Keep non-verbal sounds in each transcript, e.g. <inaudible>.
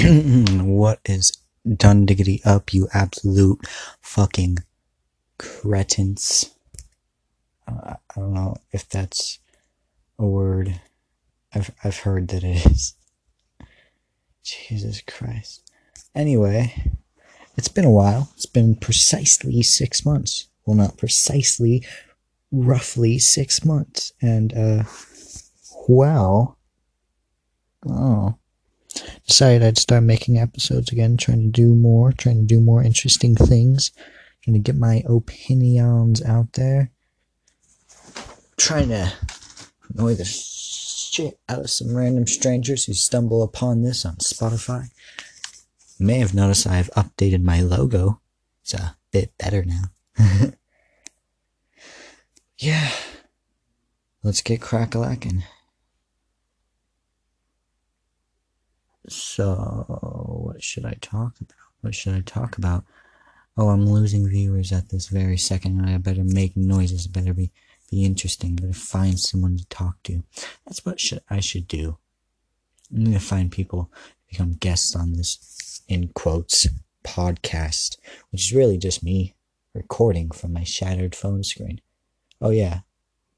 <clears throat> what is done diggity up, you absolute fucking cretins? Uh, I don't know if that's a word. I've I've heard that it is. <laughs> Jesus Christ. Anyway, it's been a while. It's been precisely six months. Well, not precisely, roughly six months. And, uh, well, oh, decided I'd start making episodes again, trying to do more, trying to do more interesting things, trying to get my opinions out there, trying to annoy the shit out of some random strangers who stumble upon this on Spotify. You may have noticed I've updated my logo. It's a bit better now. <laughs> yeah. Let's get crack-a-lacking. So, what should I talk about? What should I talk about? Oh, I'm losing viewers at this very second. I better make noises. Better be be interesting. Better find someone to talk to. That's what should, I should do. I'm gonna find people to become guests on this in quotes podcast, which is really just me recording from my shattered phone screen. Oh yeah,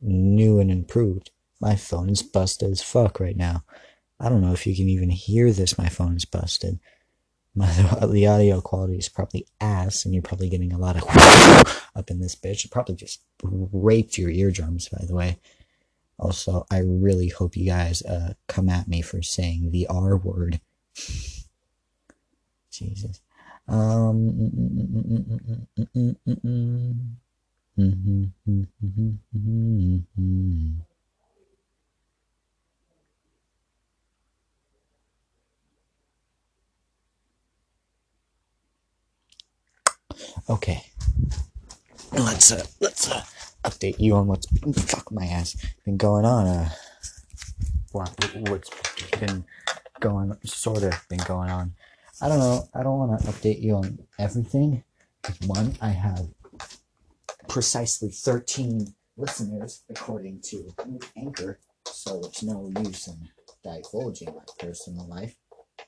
new and improved. My phone is busted as fuck right now. I don't know if you can even hear this. My phone is busted. My, the audio quality is probably ass, and you're probably getting a lot of up in this bitch. It probably just raped your eardrums, by the way. Also, I really hope you guys uh, come at me for saying the R word. Jesus. Um. Okay. Let's uh let's uh update you on what's fuck my ass been going on. Uh, what what's been going sort of been going on. I don't know. I don't want to update you on everything. One, I have precisely 13 listeners according to Anchor, so it's no use in divulging my personal life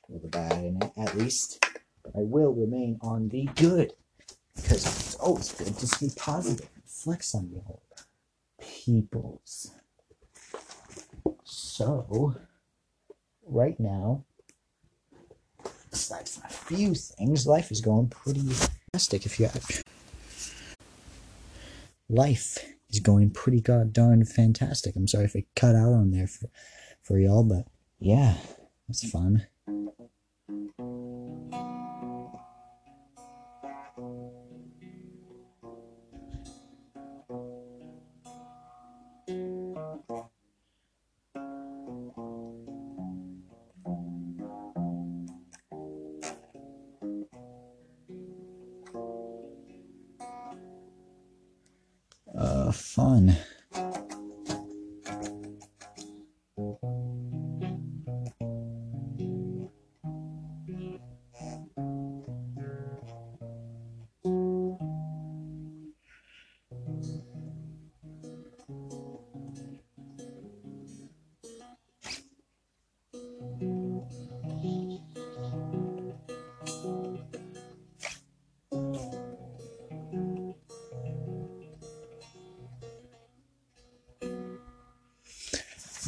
with the bad in it, at least. I will remain on the good because oh, it's always good to stay positive and flex on the old peoples. So, right now, aside from a few things, life is going pretty fantastic. If you have life is going pretty god darn fantastic. I'm sorry if I cut out on there for, for y'all, but yeah, that's fun. Fun.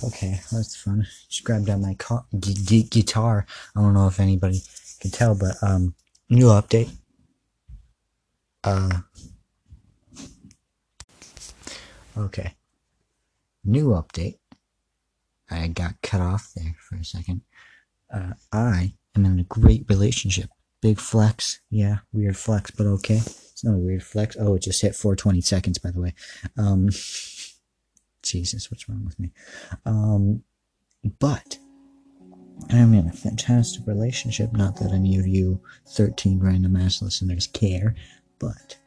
Okay, that's fun. Just grabbed out my guitar. I don't know if anybody can tell, but um, new update. Uh, okay. New update. I got cut off there for a second. Uh, I am in a great relationship. Big flex. Yeah, weird flex, but okay. It's not a weird flex. Oh, it just hit 420 seconds, by the way. Um, Jesus, what's wrong with me? Um, but I'm in a fantastic relationship. Not that any of you 13 random ass listeners care, but.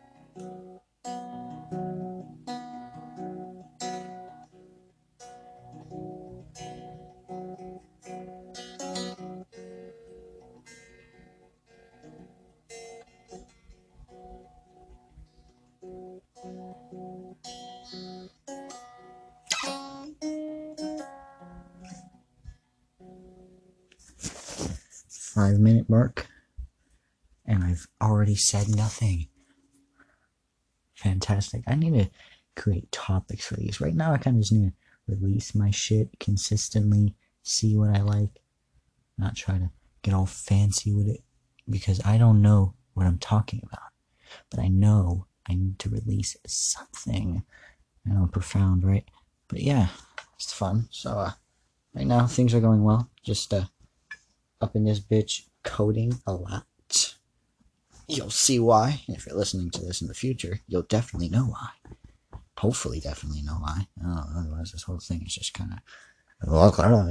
Five minute mark, and I've already said nothing. Fantastic. I need to create topics for these. Right now, I kind of just need to release my shit consistently, see what I like, not try to get all fancy with it because I don't know what I'm talking about. But I know I need to release something. I know, profound, right? But yeah, it's fun. So, uh, right now things are going well. Just, uh, up in this bitch coding a lot. You'll see why. And if you're listening to this in the future, you'll definitely know why. Hopefully, definitely know why. Oh, otherwise, this whole thing is just kind of,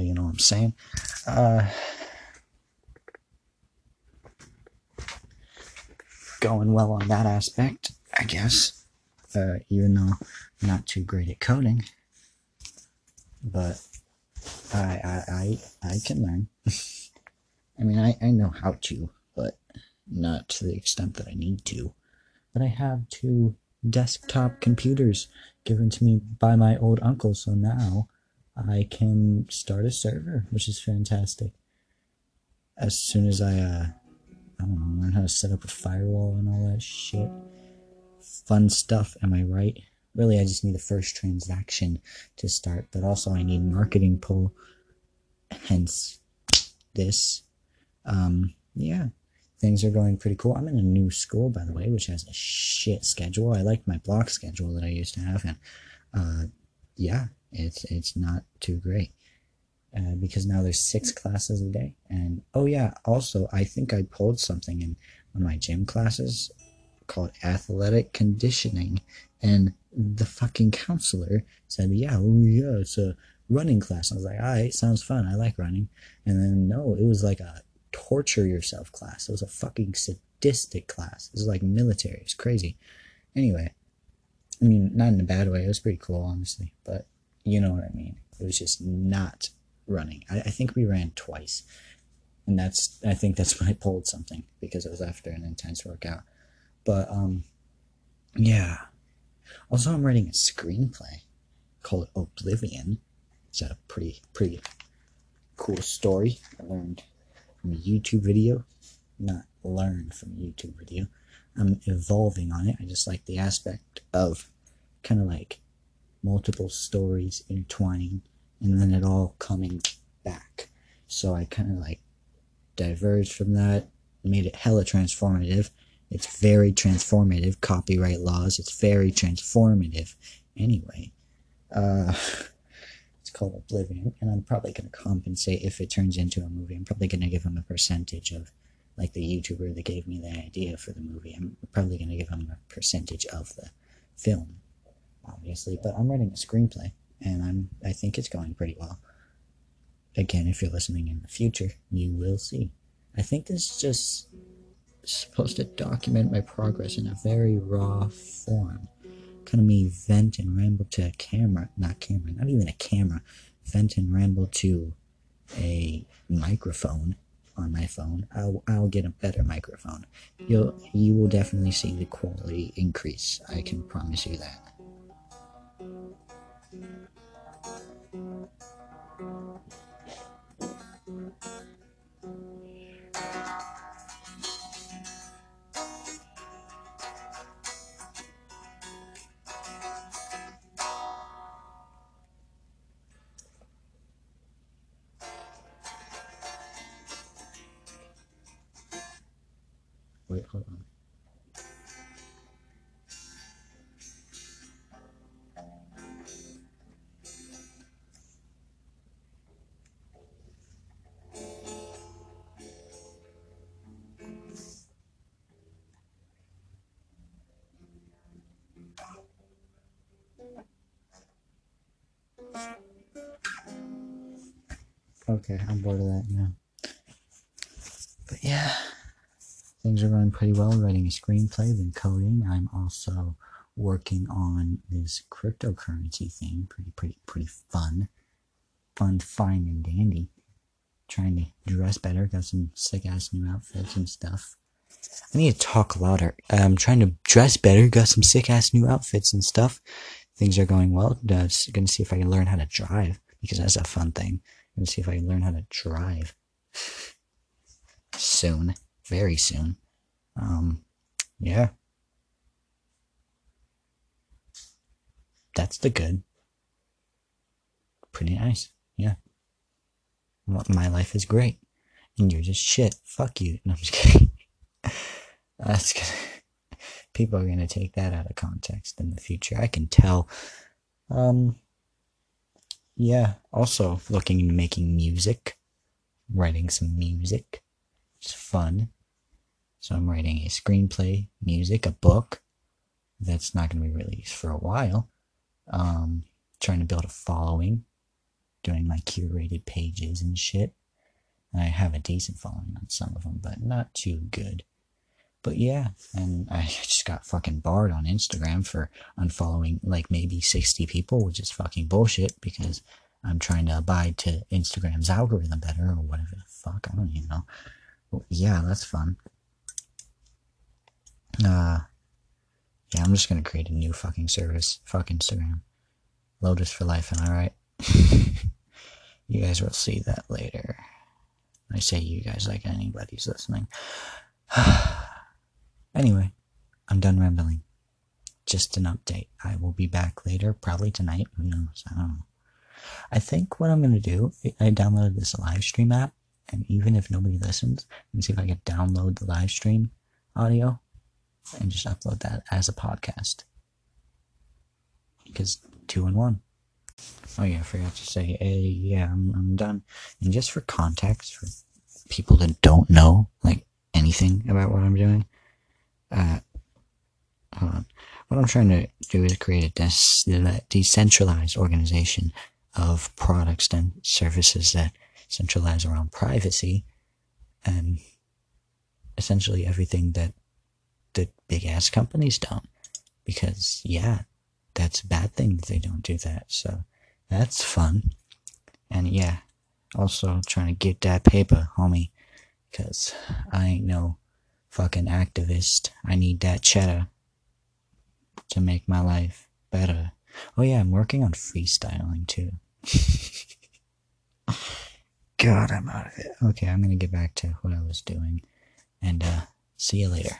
you know what I'm saying? Uh, going well on that aspect, I guess. Uh, even though I'm not too great at coding, but I I I, I can learn. <laughs> I mean, I, I know how to, but not to the extent that I need to. But I have two desktop computers given to me by my old uncle, so now I can start a server, which is fantastic. As soon as I, uh, I don't know, learn how to set up a firewall and all that shit. Fun stuff, am I right? Really, I just need the first transaction to start, but also I need marketing pull, hence this. Um, yeah, things are going pretty cool. I'm in a new school, by the way, which has a shit schedule. I like my block schedule that I used to have, and uh, yeah, it's it's not too great uh, because now there's six classes a day. And oh yeah, also I think I pulled something in one of my gym classes called athletic conditioning, and the fucking counselor said, "Yeah, oh yeah, it's a running class." I was like, "All right, sounds fun. I like running." And then no, it was like a torture yourself class. It was a fucking sadistic class. It was like military. It's crazy. Anyway, I mean, not in a bad way. It was pretty cool, honestly. But you know what I mean. It was just not running. I, I think we ran twice. And that's, I think that's <laughs> when I pulled something because it was after an intense workout. But, um, yeah. Also, I'm writing a screenplay called Oblivion. It's a pretty, pretty cool story I learned from a YouTube video. Not learned from a YouTube video. I'm evolving on it. I just like the aspect of kind of like multiple stories intertwining and then it all coming back. So I kind of like diverged from that, made it hella transformative. It's very transformative. Copyright laws. It's very transformative. Anyway, uh, <laughs> it's called Oblivion, and I'm probably gonna compensate if it turns into a movie. I'm probably gonna give him a percentage of, like the YouTuber that gave me the idea for the movie. I'm probably gonna give him a percentage of the film, obviously. But I'm writing a screenplay, and I'm I think it's going pretty well. Again, if you're listening in the future, you will see. I think this is just supposed to document my progress in a very raw form. Kind of me vent and ramble to a camera, not camera, not even a camera, vent and ramble to a microphone on my phone. I'll, I'll get a better microphone. You'll, you will definitely see the quality increase. I can promise you that. Okay, I'm bored of that now. But yeah, things are going pretty well. Writing a screenplay, then coding. I'm also working on this cryptocurrency thing. Pretty, pretty, pretty fun. Fun, fine, and dandy. Trying to dress better. Got some sick ass new outfits and stuff. I need to talk louder. I'm trying to dress better. Got some sick ass new outfits and stuff. Things are going well. Uh, gonna see if I can learn how to drive because that's a fun thing. Gonna see if I can learn how to drive. <sighs> soon, very soon. Um, yeah. That's the good. Pretty nice, yeah. My life is great, and you're just shit. Fuck you. No, I'm just kidding. <laughs> That's. People are gonna take that out of context in the future. I can tell. Um. Yeah. Also, looking into making music, writing some music. It's fun. So I'm writing a screenplay, music, a book. That's not going to be released for a while. Um, trying to build a following, doing my curated pages and shit. I have a decent following on some of them, but not too good. But yeah, and <laughs> I just got fucking barred on Instagram for unfollowing like maybe 60 people, which is fucking bullshit because I'm trying to abide to Instagram's algorithm better or whatever the fuck. I don't even know. But yeah, that's fun. Yeah, I'm just gonna create a new fucking service. Fuck Instagram. Lotus for life, am I right? <laughs> you guys will see that later. I say you guys like anybody's listening. <sighs> anyway, I'm done rambling. Just an update. I will be back later, probably tonight. Who knows? I don't know. I think what I'm gonna do, I downloaded this live stream app, and even if nobody listens, and see if I can download the live stream audio and just upload that as a podcast. Because two in one. Oh yeah, I forgot to say, hey, yeah, I'm, I'm done. And just for context, for people that don't know, like, anything about what I'm doing, uh, hold on. What I'm trying to do is create a decentralized organization of products and services that centralize around privacy and essentially everything that the big ass companies don't. Because, yeah, that's a bad thing that they don't do that. So that's fun. And yeah, also trying to get that paper, homie. Because I ain't no fucking activist. I need that cheddar to make my life better. Oh yeah, I'm working on freestyling too. <laughs> God, I'm out of it. Okay, I'm gonna get back to what I was doing. And uh see you later.